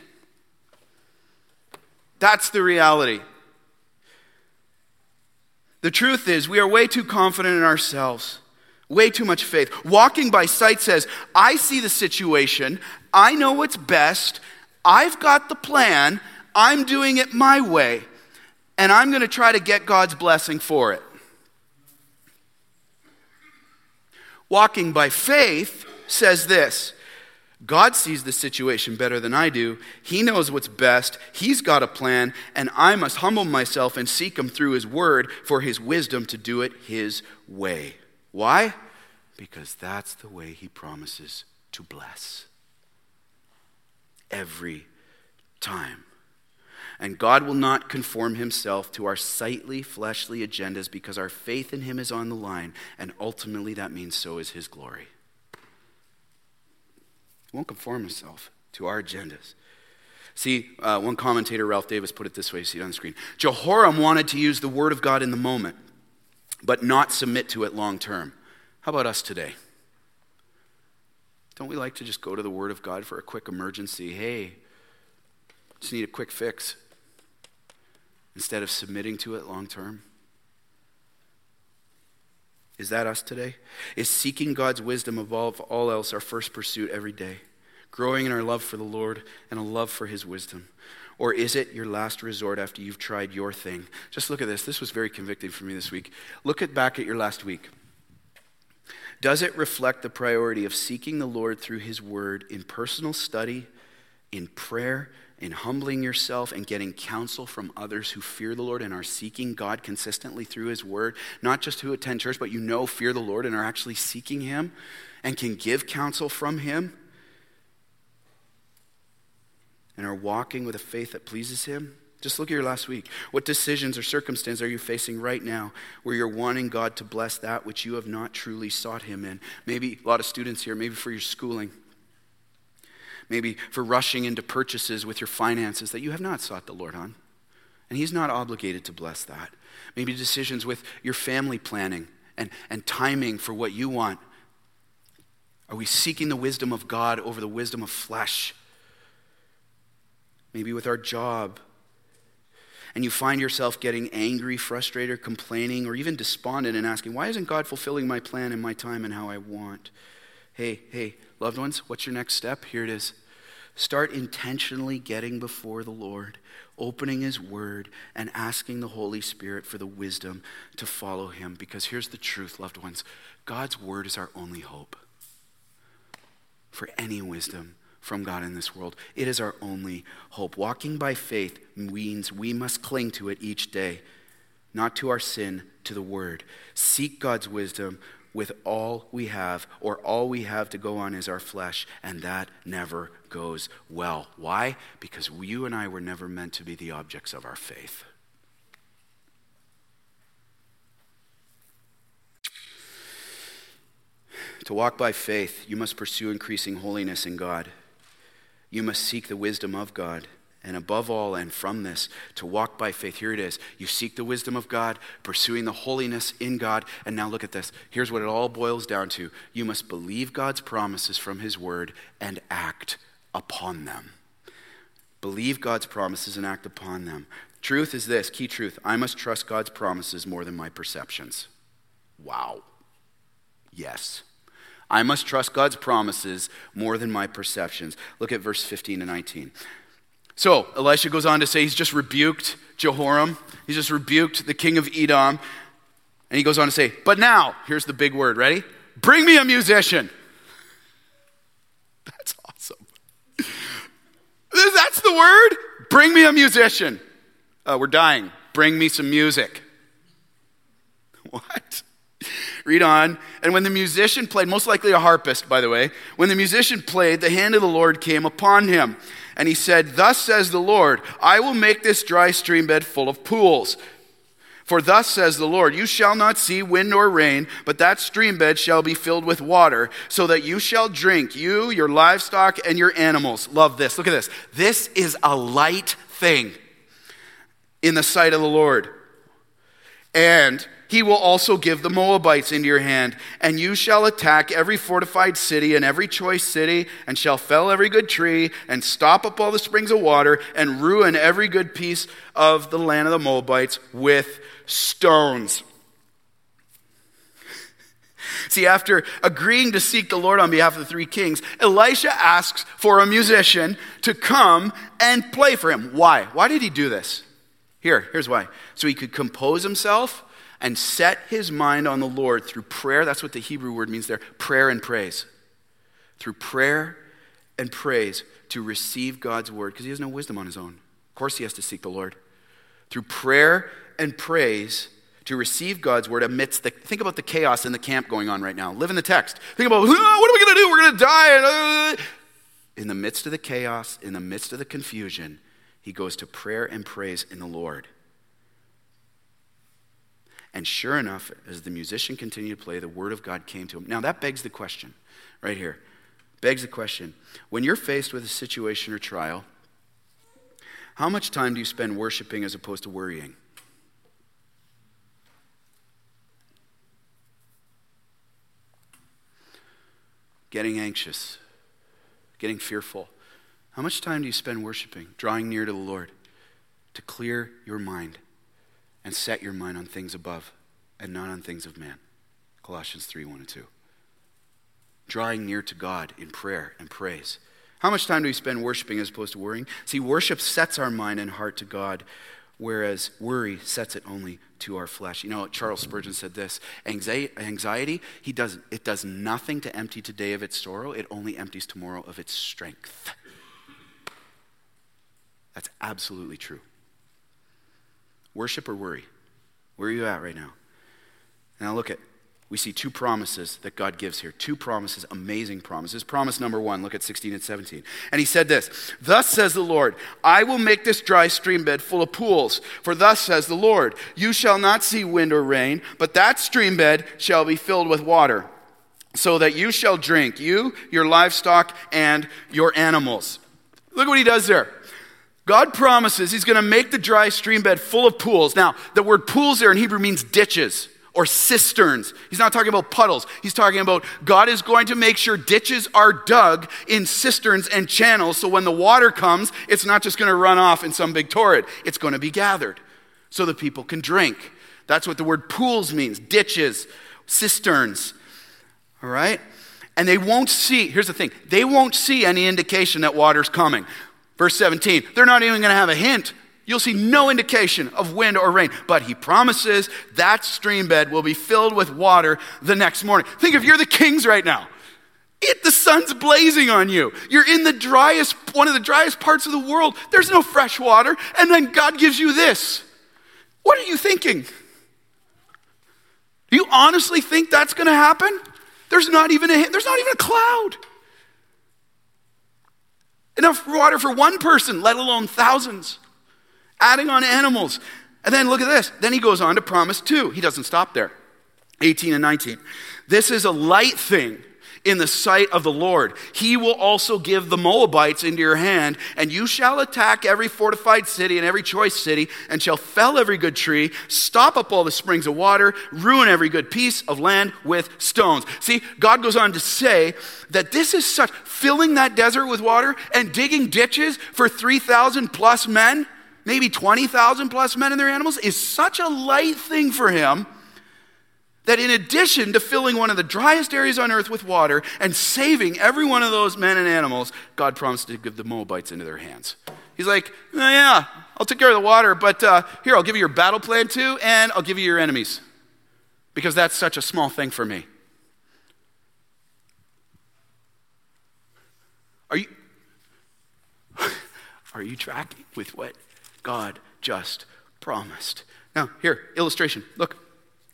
That's the reality. The truth is, we are way too confident in ourselves, way too much faith. Walking by sight says, I see the situation, I know what's best, I've got the plan, I'm doing it my way, and I'm going to try to get God's blessing for it. Walking by faith says this God sees the situation better than I do. He knows what's best. He's got a plan, and I must humble myself and seek Him through His Word for His wisdom to do it His way. Why? Because that's the way He promises to bless. Every time. And God will not conform himself to our sightly, fleshly agendas because our faith in him is on the line, and ultimately that means so is his glory. Won't conform himself to our agendas. See, uh, one commentator, Ralph Davis, put it this way you see it on the screen. Jehoram wanted to use the word of God in the moment, but not submit to it long term. How about us today? Don't we like to just go to the word of God for a quick emergency? Hey, just need a quick fix instead of submitting to it long term? Is that us today? Is seeking God's wisdom above all else our first pursuit every day? Growing in our love for the Lord and a love for His wisdom? Or is it your last resort after you've tried your thing? Just look at this. This was very convicting for me this week. Look at back at your last week. Does it reflect the priority of seeking the Lord through His Word in personal study, in prayer, in humbling yourself and getting counsel from others who fear the Lord and are seeking God consistently through His Word, not just who attend church, but you know fear the Lord and are actually seeking Him and can give counsel from Him and are walking with a faith that pleases Him? Just look at your last week. What decisions or circumstances are you facing right now where you're wanting God to bless that which you have not truly sought Him in? Maybe a lot of students here, maybe for your schooling maybe for rushing into purchases with your finances that you have not sought the Lord on. And He's not obligated to bless that. Maybe decisions with your family planning and, and timing for what you want. Are we seeking the wisdom of God over the wisdom of flesh? Maybe with our job. And you find yourself getting angry, frustrated, complaining, or even despondent and asking, Why isn't God fulfilling my plan and my time and how I want? Hey, hey, loved ones, what's your next step? Here it is. Start intentionally getting before the Lord, opening His Word, and asking the Holy Spirit for the wisdom to follow Him. Because here's the truth, loved ones God's Word is our only hope for any wisdom from God in this world. It is our only hope. Walking by faith means we must cling to it each day, not to our sin, to the Word. Seek God's wisdom with all we have, or all we have to go on is our flesh, and that never goes well. Why? Because you and I were never meant to be the objects of our faith. To walk by faith, you must pursue increasing holiness in God. You must seek the wisdom of God. And above all, and from this, to walk by faith. Here it is. You seek the wisdom of God, pursuing the holiness in God. And now look at this. Here's what it all boils down to you must believe God's promises from His word and act upon them. Believe God's promises and act upon them. Truth is this key truth I must trust God's promises more than my perceptions. Wow. Yes. I must trust God's promises more than my perceptions. Look at verse 15 to 19. So Elisha goes on to say he's just rebuked Jehoram, he's just rebuked the king of Edom. And he goes on to say, But now, here's the big word, ready? Bring me a musician. That's awesome. That's the word? Bring me a musician. Uh, we're dying. Bring me some music. What? Read on. And when the musician played, most likely a harpist, by the way, when the musician played, the hand of the Lord came upon him. And he said, Thus says the Lord, I will make this dry stream bed full of pools. For thus says the Lord, You shall not see wind nor rain, but that stream bed shall be filled with water, so that you shall drink, you, your livestock, and your animals. Love this. Look at this. This is a light thing in the sight of the Lord. And he will also give the Moabites into your hand, and you shall attack every fortified city and every choice city, and shall fell every good tree, and stop up all the springs of water, and ruin every good piece of the land of the Moabites with stones. See, after agreeing to seek the Lord on behalf of the three kings, Elisha asks for a musician to come and play for him. Why? Why did he do this? Here, here's why. So he could compose himself and set his mind on the Lord through prayer. That's what the Hebrew word means there prayer and praise. Through prayer and praise to receive God's word, because he has no wisdom on his own. Of course, he has to seek the Lord. Through prayer and praise to receive God's word amidst the, think about the chaos in the camp going on right now. Live in the text. Think about, what are we going to do? We're going to die. In the midst of the chaos, in the midst of the confusion, he goes to prayer and praise in the Lord. And sure enough, as the musician continued to play, the word of God came to him. Now, that begs the question, right here. Begs the question when you're faced with a situation or trial, how much time do you spend worshiping as opposed to worrying? Getting anxious, getting fearful. How much time do you spend worshiping, drawing near to the Lord to clear your mind? And set your mind on things above and not on things of man. Colossians 3 1 and 2. Drawing near to God in prayer and praise. How much time do we spend worshiping as opposed to worrying? See, worship sets our mind and heart to God, whereas worry sets it only to our flesh. You know, Charles Spurgeon said this anxiety, he does, it does nothing to empty today of its sorrow, it only empties tomorrow of its strength. That's absolutely true. Worship or worry? Where are you at right now? Now look at, we see two promises that God gives here. Two promises, amazing promises. Promise number one, look at 16 and 17. And he said this Thus says the Lord, I will make this dry stream bed full of pools. For thus says the Lord, you shall not see wind or rain, but that stream bed shall be filled with water, so that you shall drink, you, your livestock, and your animals. Look what he does there. God promises he's going to make the dry stream bed full of pools. Now, the word pools there in Hebrew means ditches or cisterns. He's not talking about puddles. He's talking about God is going to make sure ditches are dug in cisterns and channels so when the water comes, it's not just going to run off in some big torrent. It's going to be gathered so the people can drink. That's what the word pools means ditches, cisterns. All right? And they won't see, here's the thing, they won't see any indication that water's coming. Verse 17, they're not even going to have a hint. You'll see no indication of wind or rain, but he promises that stream bed will be filled with water the next morning. Think if you're the kings right now. It, the sun's blazing on you. You're in the driest, one of the driest parts of the world. There's no fresh water, and then God gives you this. What are you thinking? Do you honestly think that's going to happen? There's not even a there's not even a cloud. Enough water for one person, let alone thousands. Adding on animals. And then look at this. Then he goes on to promise two. He doesn't stop there. 18 and 19. This is a light thing in the sight of the Lord. He will also give the Moabites into your hand, and you shall attack every fortified city and every choice city, and shall fell every good tree, stop up all the springs of water, ruin every good piece of land with stones. See, God goes on to say that this is such, filling that desert with water and digging ditches for 3,000 plus men, maybe 20,000 plus men and their animals, is such a light thing for him that in addition to filling one of the driest areas on earth with water and saving every one of those men and animals, God promised to give the Moabites into their hands. He's like, oh, yeah, I'll take care of the water, but uh, here, I'll give you your battle plan too, and I'll give you your enemies. Because that's such a small thing for me. Are you, are you tracking with what God just promised? Now, here, illustration. Look,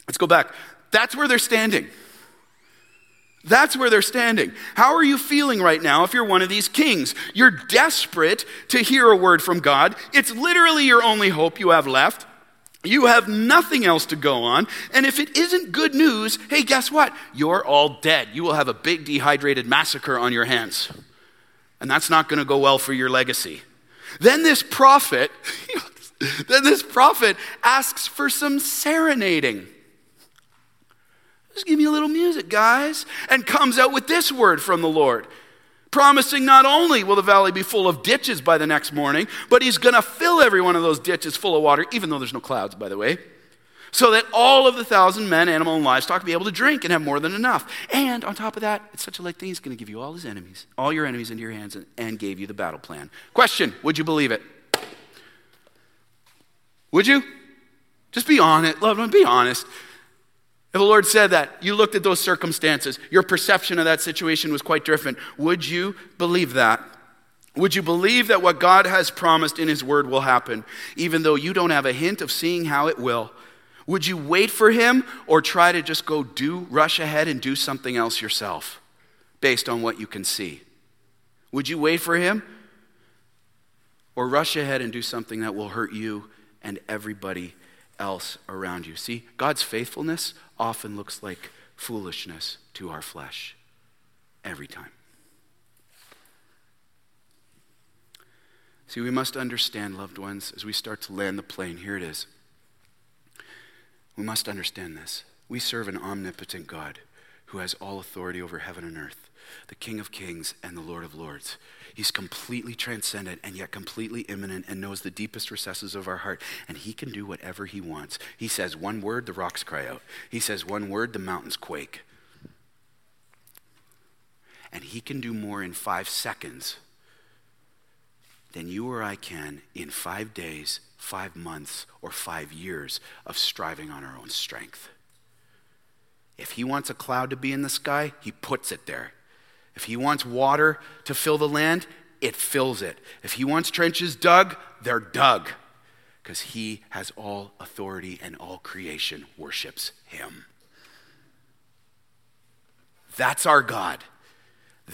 let's go back. That's where they're standing. That's where they're standing. How are you feeling right now if you're one of these kings? You're desperate to hear a word from God. It's literally your only hope you have left. You have nothing else to go on. And if it isn't good news, hey, guess what? You're all dead. You will have a big dehydrated massacre on your hands. And that's not going to go well for your legacy. Then this prophet, then this prophet asks for some serenading. Just give me a little music, guys. And comes out with this word from the Lord promising not only will the valley be full of ditches by the next morning, but he's going to fill every one of those ditches full of water, even though there's no clouds, by the way, so that all of the thousand men, animal, and livestock be able to drink and have more than enough. And on top of that, it's such a light thing, he's going to give you all his enemies, all your enemies into your hands, and, and gave you the battle plan. Question Would you believe it? Would you? Just be honest, loved one, be honest. The Lord said that, you looked at those circumstances, your perception of that situation was quite different. Would you believe that? Would you believe that what God has promised in His Word will happen, even though you don't have a hint of seeing how it will? Would you wait for Him or try to just go do, rush ahead and do something else yourself based on what you can see? Would you wait for Him or rush ahead and do something that will hurt you and everybody else around you? See, God's faithfulness often looks like foolishness to our flesh every time. See, we must understand, loved ones, as we start to land the plane. Here it is. We must understand this. We serve an omnipotent God who has all authority over heaven and earth, the King of kings and the Lord of lords. He's completely transcendent and yet completely immanent and knows the deepest recesses of our heart. And he can do whatever he wants. He says one word, the rocks cry out. He says one word, the mountains quake. And he can do more in five seconds than you or I can in five days, five months, or five years of striving on our own strength. If he wants a cloud to be in the sky, he puts it there. If he wants water to fill the land, it fills it. If he wants trenches dug, they're dug. Because he has all authority and all creation worships him. That's our God.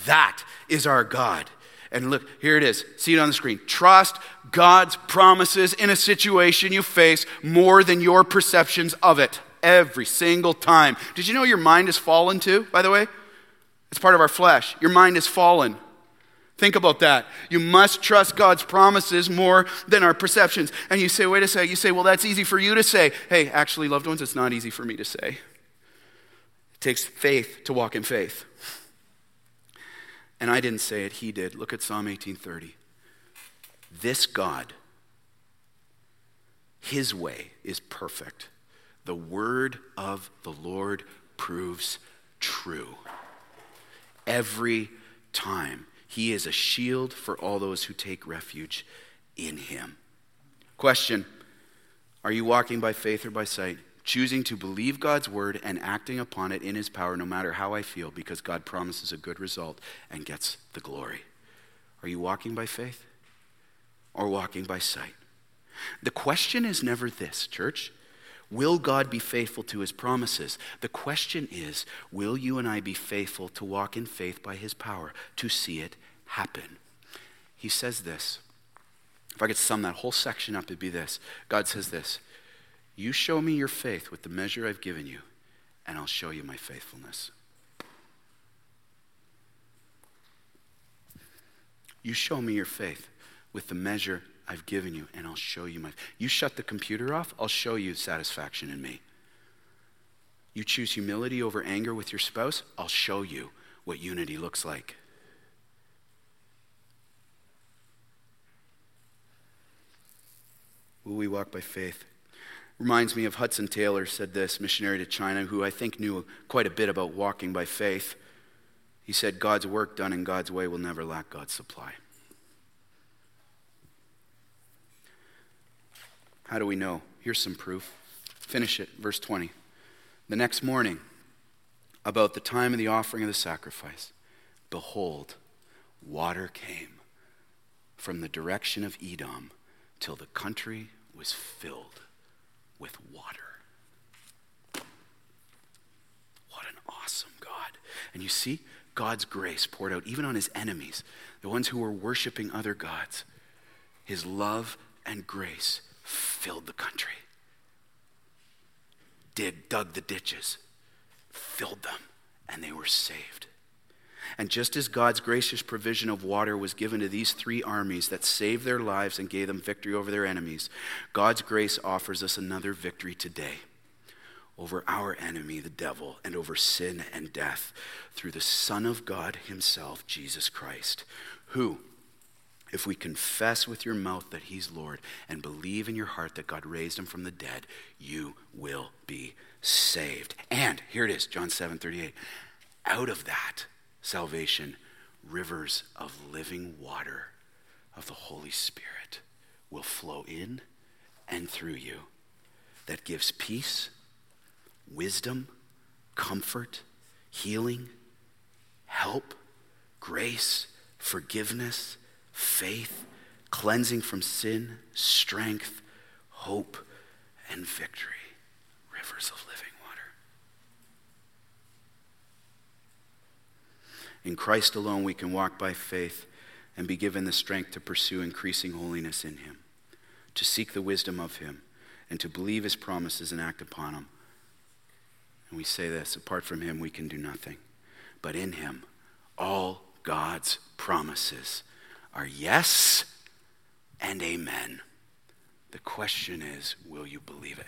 That is our God. And look, here it is. See it on the screen. Trust God's promises in a situation you face more than your perceptions of it every single time. Did you know your mind is fallen too, by the way? It's part of our flesh. Your mind is fallen. Think about that. You must trust God's promises more than our perceptions. And you say, wait a second. You say, well, that's easy for you to say. Hey, actually, loved ones, it's not easy for me to say. It takes faith to walk in faith. And I didn't say it, he did. Look at Psalm 18:30. This God, his way is perfect. The word of the Lord proves true every time. He is a shield for all those who take refuge in him. Question Are you walking by faith or by sight? Choosing to believe God's word and acting upon it in his power, no matter how I feel, because God promises a good result and gets the glory. Are you walking by faith or walking by sight? The question is never this, church. Will God be faithful to his promises? The question is will you and I be faithful to walk in faith by his power, to see it happen? He says this. If I could sum that whole section up, it'd be this God says this You show me your faith with the measure I've given you, and I'll show you my faithfulness. You show me your faith with the measure I've given you, and I'll show you my. You shut the computer off, I'll show you satisfaction in me. You choose humility over anger with your spouse, I'll show you what unity looks like. Will we walk by faith? Reminds me of Hudson Taylor said this, missionary to China, who I think knew quite a bit about walking by faith. He said, God's work done in God's way will never lack God's supply. How do we know? Here's some proof. Finish it, verse 20. The next morning, about the time of the offering of the sacrifice, behold, water came from the direction of Edom till the country was filled with water. What an awesome God. And you see, God's grace poured out even on his enemies, the ones who were worshiping other gods. His love and grace filled the country. did, dug the ditches, filled them, and they were saved. And just as God's gracious provision of water was given to these three armies that saved their lives and gave them victory over their enemies, God's grace offers us another victory today over our enemy, the devil, and over sin and death through the Son of God Himself, Jesus Christ, who, if we confess with your mouth that He's Lord and believe in your heart that God raised Him from the dead, you will be saved. And here it is, John 7 38. Out of that salvation, rivers of living water of the Holy Spirit will flow in and through you that gives peace wisdom, comfort, healing, help, grace, forgiveness, faith, cleansing from sin, strength, hope, and victory. Rivers of living water. In Christ alone, we can walk by faith and be given the strength to pursue increasing holiness in Him, to seek the wisdom of Him, and to believe His promises and act upon them and we say this apart from him, we can do nothing. But in him, all God's promises are yes and amen. The question is will you believe it?